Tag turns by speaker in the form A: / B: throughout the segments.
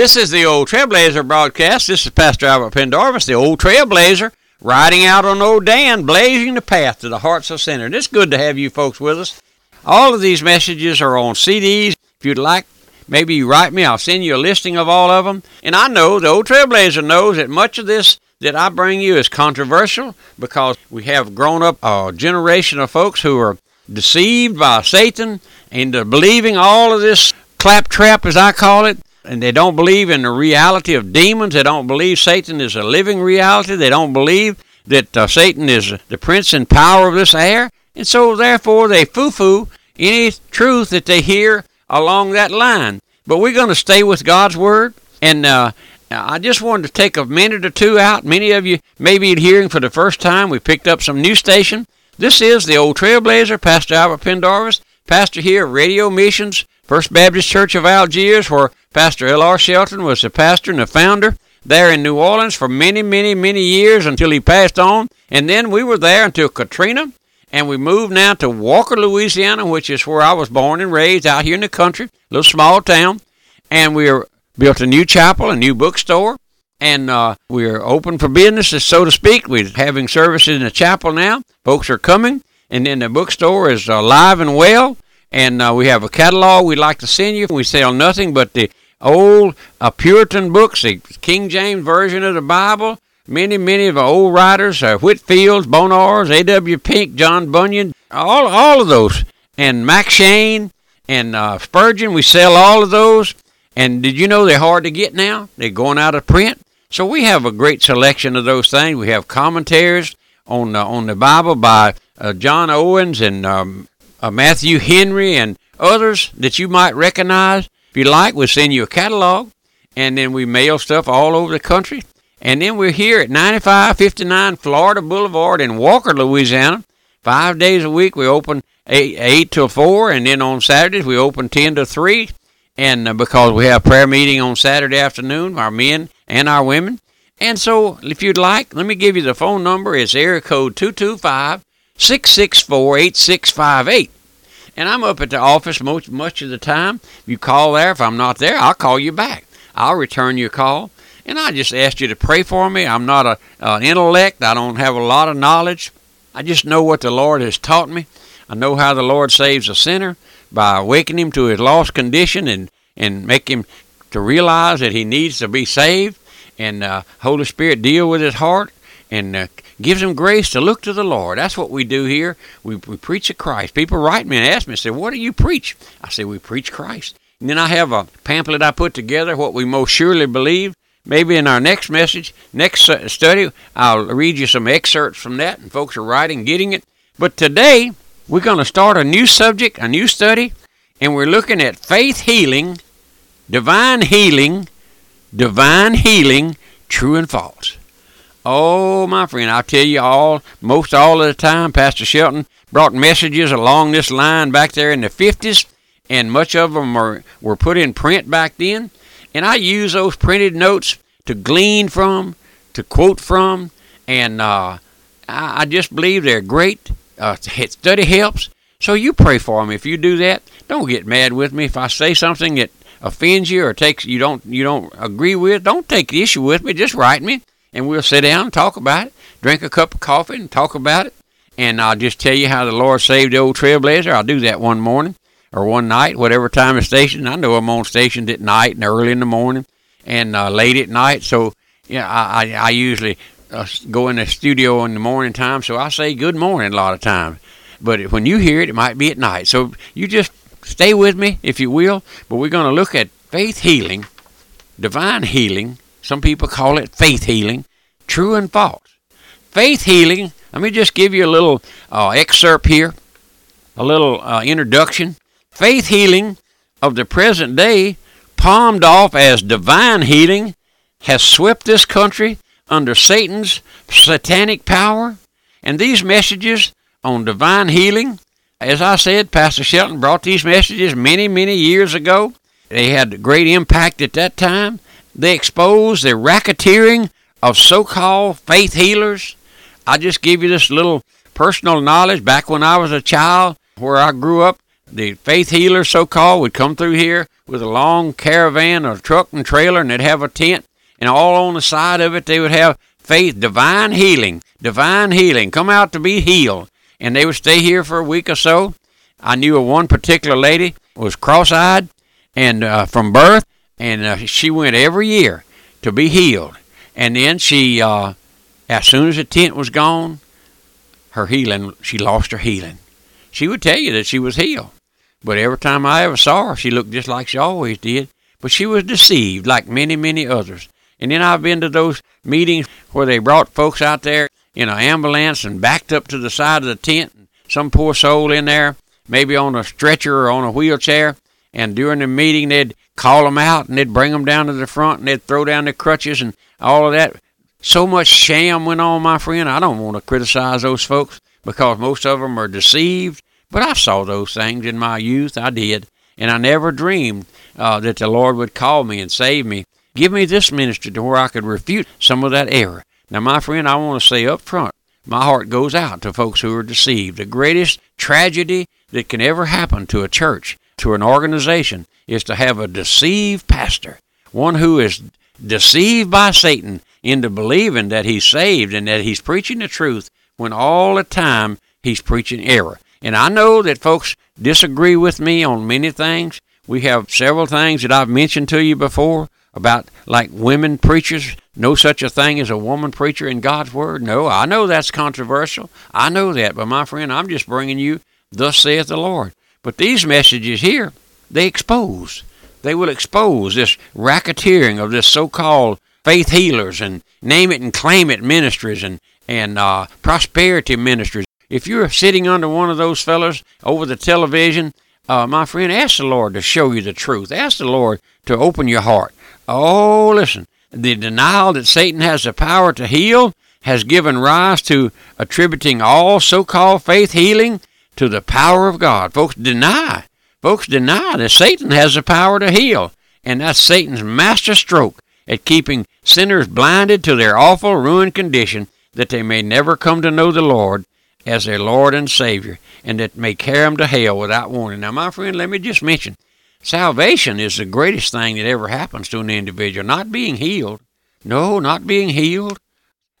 A: This is the Old Trailblazer broadcast. This is Pastor Albert Pendarvis, the Old Trailblazer, riding out on Old Dan, blazing the path to the hearts of sinners. It's good to have you folks with us. All of these messages are on CDs. If you'd like, maybe you write me. I'll send you a listing of all of them. And I know the Old Trailblazer knows that much of this that I bring you is controversial because we have grown up a generation of folks who are deceived by Satan into believing all of this claptrap, as I call it, and they don't believe in the reality of demons. They don't believe Satan is a living reality. They don't believe that uh, Satan is the prince and power of this air. And so, therefore, they foo foo any truth that they hear along that line. But we're going to stay with God's Word. And uh, I just wanted to take a minute or two out. Many of you may be hearing for the first time. We picked up some new station. This is the Old Trailblazer, Pastor Albert Pendarvis, pastor here at Radio Missions, First Baptist Church of Algiers, where Pastor L.R. Shelton was the pastor and the founder there in New Orleans for many, many, many years until he passed on. And then we were there until Katrina, and we moved now to Walker, Louisiana, which is where I was born and raised out here in the country, a little small town. And we built a new chapel, a new bookstore, and uh, we're open for business, so to speak. We're having services in the chapel now. Folks are coming, and then the bookstore is alive and well. And uh, we have a catalog we'd like to send you. We sell nothing but the old uh, Puritan books, the King James Version of the Bible. Many, many of the old writers, uh, Whitefield's, Bonars, A.W. Pink, John Bunyan, all, all of those. And McCheyne and uh, Spurgeon, we sell all of those. And did you know they're hard to get now? They're going out of print. So we have a great selection of those things. We have commentaries on uh, on the Bible by uh, John Owens and um, uh, Matthew Henry and others that you might recognize. If you like, we'll send you a catalog, and then we mail stuff all over the country. And then we're here at 9559 Florida Boulevard in Walker, Louisiana. Five days a week we open 8, 8 till 4, and then on Saturdays we open 10 to 3. And uh, because we have prayer meeting on Saturday afternoon, our men and our women. And so, if you'd like, let me give you the phone number. It's area code 225 664 8658. And I'm up at the office most, much of the time. You call there, if I'm not there, I'll call you back. I'll return your call. And I just asked you to pray for me. I'm not a, an intellect, I don't have a lot of knowledge. I just know what the Lord has taught me. I know how the Lord saves a sinner by awakening him to his lost condition and, and make him to realize that he needs to be saved and uh, Holy Spirit deal with his heart and uh, gives them grace to look to the Lord. That's what we do here. We, we preach of Christ. People write me and ask me, say, what do you preach? I say, we preach Christ. And then I have a pamphlet I put together, what we most surely believe. Maybe in our next message, next study, I'll read you some excerpts from that, and folks are writing, getting it. But today, we're going to start a new subject, a new study, and we're looking at faith healing, divine healing, divine healing, true and false. Oh, my friend, I'll tell you all, most all of the time, Pastor Shelton brought messages along this line back there in the 50s, and much of them are, were put in print back then. And I use those printed notes to glean from, to quote from, and uh, I, I, just believe they're great. Uh, study helps. So you pray for them. If you do that, don't get mad with me if I say something that offends you or takes you don't you don't agree with. Don't take issue with me. Just write me and we'll sit down and talk about it, drink a cup of coffee and talk about it. And I'll just tell you how the Lord saved the old trailblazer. I'll do that one morning or one night, whatever time of station. I know I'm on stations at night and early in the morning and uh, late at night. So, yeah, I, I, I usually uh, go in the studio in the morning time. So I say good morning a lot of times. But when you hear it, it might be at night. So you just stay with me, if you will. But we're going to look at faith healing, divine healing, some people call it faith healing. True and false. Faith healing, let me just give you a little uh, excerpt here, a little uh, introduction. Faith healing of the present day, palmed off as divine healing, has swept this country under Satan's satanic power. And these messages on divine healing, as I said, Pastor Shelton brought these messages many, many years ago. They had a great impact at that time. They expose the racketeering of so called faith healers. I just give you this little personal knowledge back when I was a child, where I grew up. the faith healers, so called, would come through here with a long caravan or truck and trailer, and they'd have a tent, and all on the side of it, they would have faith, divine healing, divine healing. Come out to be healed. And they would stay here for a week or so. I knew of one particular lady was cross-eyed and uh, from birth, and uh, she went every year to be healed. And then she, uh, as soon as the tent was gone, her healing, she lost her healing. She would tell you that she was healed. But every time I ever saw her, she looked just like she always did. But she was deceived, like many, many others. And then I've been to those meetings where they brought folks out there in an ambulance and backed up to the side of the tent, and some poor soul in there, maybe on a stretcher or on a wheelchair. And during the meeting, they'd call them out and they'd bring them down to the front and they'd throw down their crutches and all of that. So much sham went on, my friend. I don't want to criticize those folks because most of them are deceived. But I saw those things in my youth. I did. And I never dreamed uh, that the Lord would call me and save me. Give me this ministry to where I could refute some of that error. Now, my friend, I want to say up front, my heart goes out to folks who are deceived. The greatest tragedy that can ever happen to a church, to an organization, is to have a deceived pastor, one who is deceived by Satan into believing that he's saved and that he's preaching the truth when all the time he's preaching error. And I know that folks disagree with me on many things. We have several things that I've mentioned to you before about like women preachers. No such a thing as a woman preacher in God's Word. No, I know that's controversial. I know that. But my friend, I'm just bringing you, thus saith the Lord. But these messages here, they expose. They will expose this racketeering of this so called faith healers and name it and claim it ministries and, and uh, prosperity ministries. If you're sitting under one of those fellows over the television, uh, my friend, ask the Lord to show you the truth. Ask the Lord to open your heart. Oh, listen, the denial that Satan has the power to heal has given rise to attributing all so called faith healing to the power of God. Folks deny. Folks deny that Satan has the power to heal. And that's Satan's master stroke at keeping sinners blinded to their awful ruined condition that they may never come to know the Lord as their Lord and Savior, and that may carry them to hell without warning. Now, my friend, let me just mention salvation is the greatest thing that ever happens to an individual. Not being healed. No, not being healed.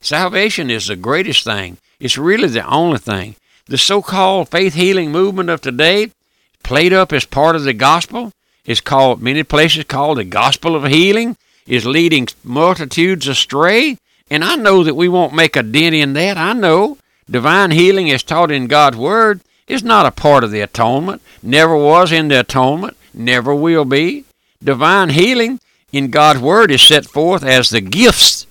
A: Salvation is the greatest thing. It's really the only thing. The so called faith healing movement of today, played up as part of the gospel, is called, many places called the gospel of healing, is leading multitudes astray. And I know that we won't make a dent in that. I know divine healing is taught in God's Word is not a part of the atonement, never was in the atonement, never will be. Divine healing in God's Word is set forth as the gifts,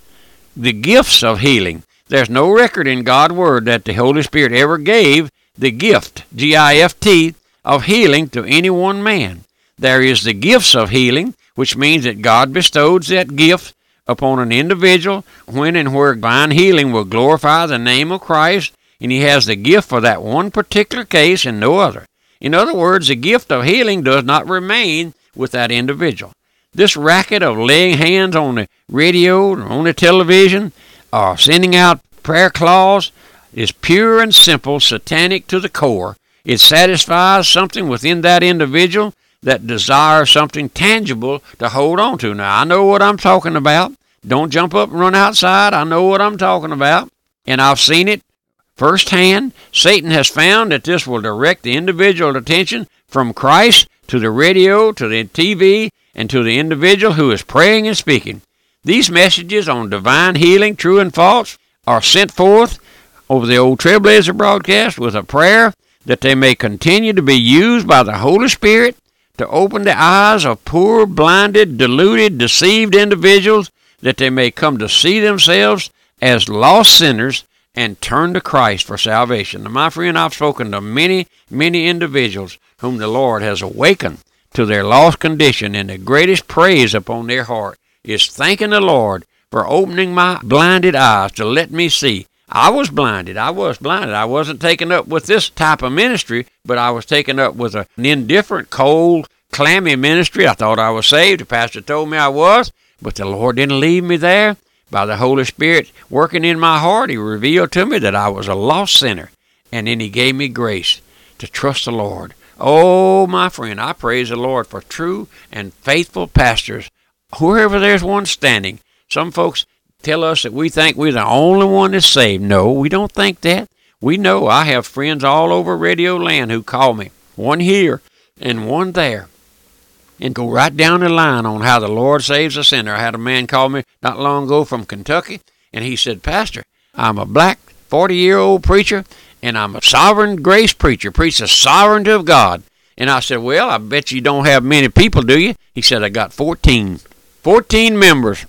A: the gifts of healing. There's no record in God's Word that the Holy Spirit ever gave the gift, G I F T, of healing to any one man. There is the gifts of healing, which means that God bestows that gift upon an individual when and where divine healing will glorify the name of Christ, and he has the gift for that one particular case and no other. In other words, the gift of healing does not remain with that individual. This racket of laying hands on the radio, or on the television, or sending out prayer claws is pure and simple satanic to the core. It satisfies something within that individual that desires something tangible to hold on to. Now, I know what I'm talking about. Don't jump up and run outside. I know what I'm talking about. And I've seen it firsthand. Satan has found that this will direct the individual attention from Christ to the radio, to the TV, and to the individual who is praying and speaking. These messages on divine healing, true and false, are sent forth over the old Trailblazer broadcast with a prayer that they may continue to be used by the Holy Spirit to open the eyes of poor, blinded, deluded, deceived individuals that they may come to see themselves as lost sinners and turn to Christ for salvation. Now, my friend, I've spoken to many, many individuals whom the Lord has awakened to their lost condition, and the greatest praise upon their heart is thanking the Lord for opening my blinded eyes to let me see. I was blinded. I was blinded. I wasn't taken up with this type of ministry, but I was taken up with an indifferent, cold, clammy ministry. I thought I was saved. The pastor told me I was, but the Lord didn't leave me there. By the Holy Spirit working in my heart, He revealed to me that I was a lost sinner. And then He gave me grace to trust the Lord. Oh, my friend, I praise the Lord for true and faithful pastors. Wherever there's one standing, some folks tell us that we think we're the only one that's saved. No, we don't think that. We know I have friends all over Radio Land who call me, one here and one there, and go right down the line on how the Lord saves a sinner. I had a man call me not long ago from Kentucky, and he said, Pastor, I'm a black 40 year old preacher, and I'm a sovereign grace preacher, preach the sovereignty of God. And I said, Well, I bet you don't have many people, do you? He said, I got 14. 14 members.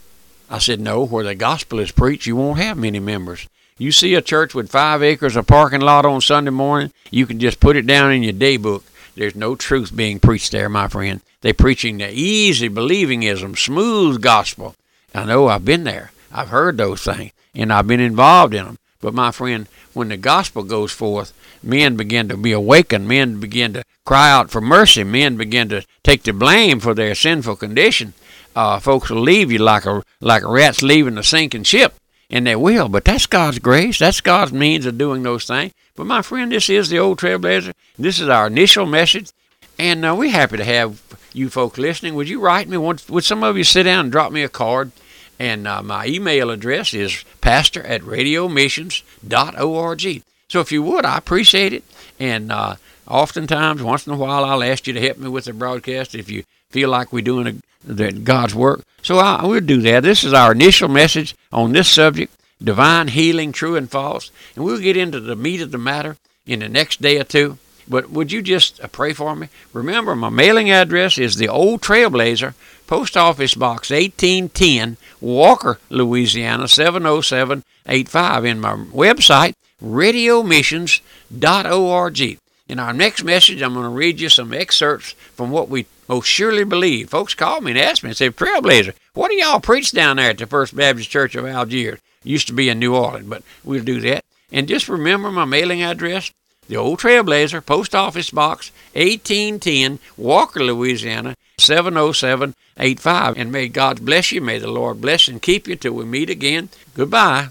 A: I said, No, where the gospel is preached, you won't have many members. You see a church with five acres of parking lot on Sunday morning, you can just put it down in your day book. There's no truth being preached there, my friend. They're preaching the easy believingism, smooth gospel. I know I've been there. I've heard those things, and I've been involved in them. But my friend, when the gospel goes forth, men begin to be awakened. Men begin to cry out for mercy. Men begin to take the blame for their sinful condition. Uh, folks will leave you like a like rats leaving a sinking ship, and they will. But that's God's grace. That's God's means of doing those things. But my friend, this is the old Trailblazer. This is our initial message, and uh, we're happy to have you folks listening. Would you write me? Would some of you sit down and drop me a card? And uh, my email address is pastor at radiomissions.org. So if you would, I appreciate it. And uh, oftentimes, once in a while, I'll ask you to help me with the broadcast if you feel like we're doing the, God's work. So I will do that. This is our initial message on this subject divine healing, true and false. And we'll get into the meat of the matter in the next day or two. But would you just uh, pray for me? Remember, my mailing address is the Old Trailblazer, Post Office Box 1810, Walker, Louisiana 70785. In my website, radiomissions.org. In our next message, I'm going to read you some excerpts from what we most surely believe. Folks call me and ask me and say, Trailblazer, what do y'all preach down there at the First Baptist Church of Algiers? used to be in New Orleans, but we'll do that. And just remember my mailing address, the Old Trailblazer, Post Office Box 1810, Walker, Louisiana 70785. And may God bless you. May the Lord bless and keep you till we meet again. Goodbye.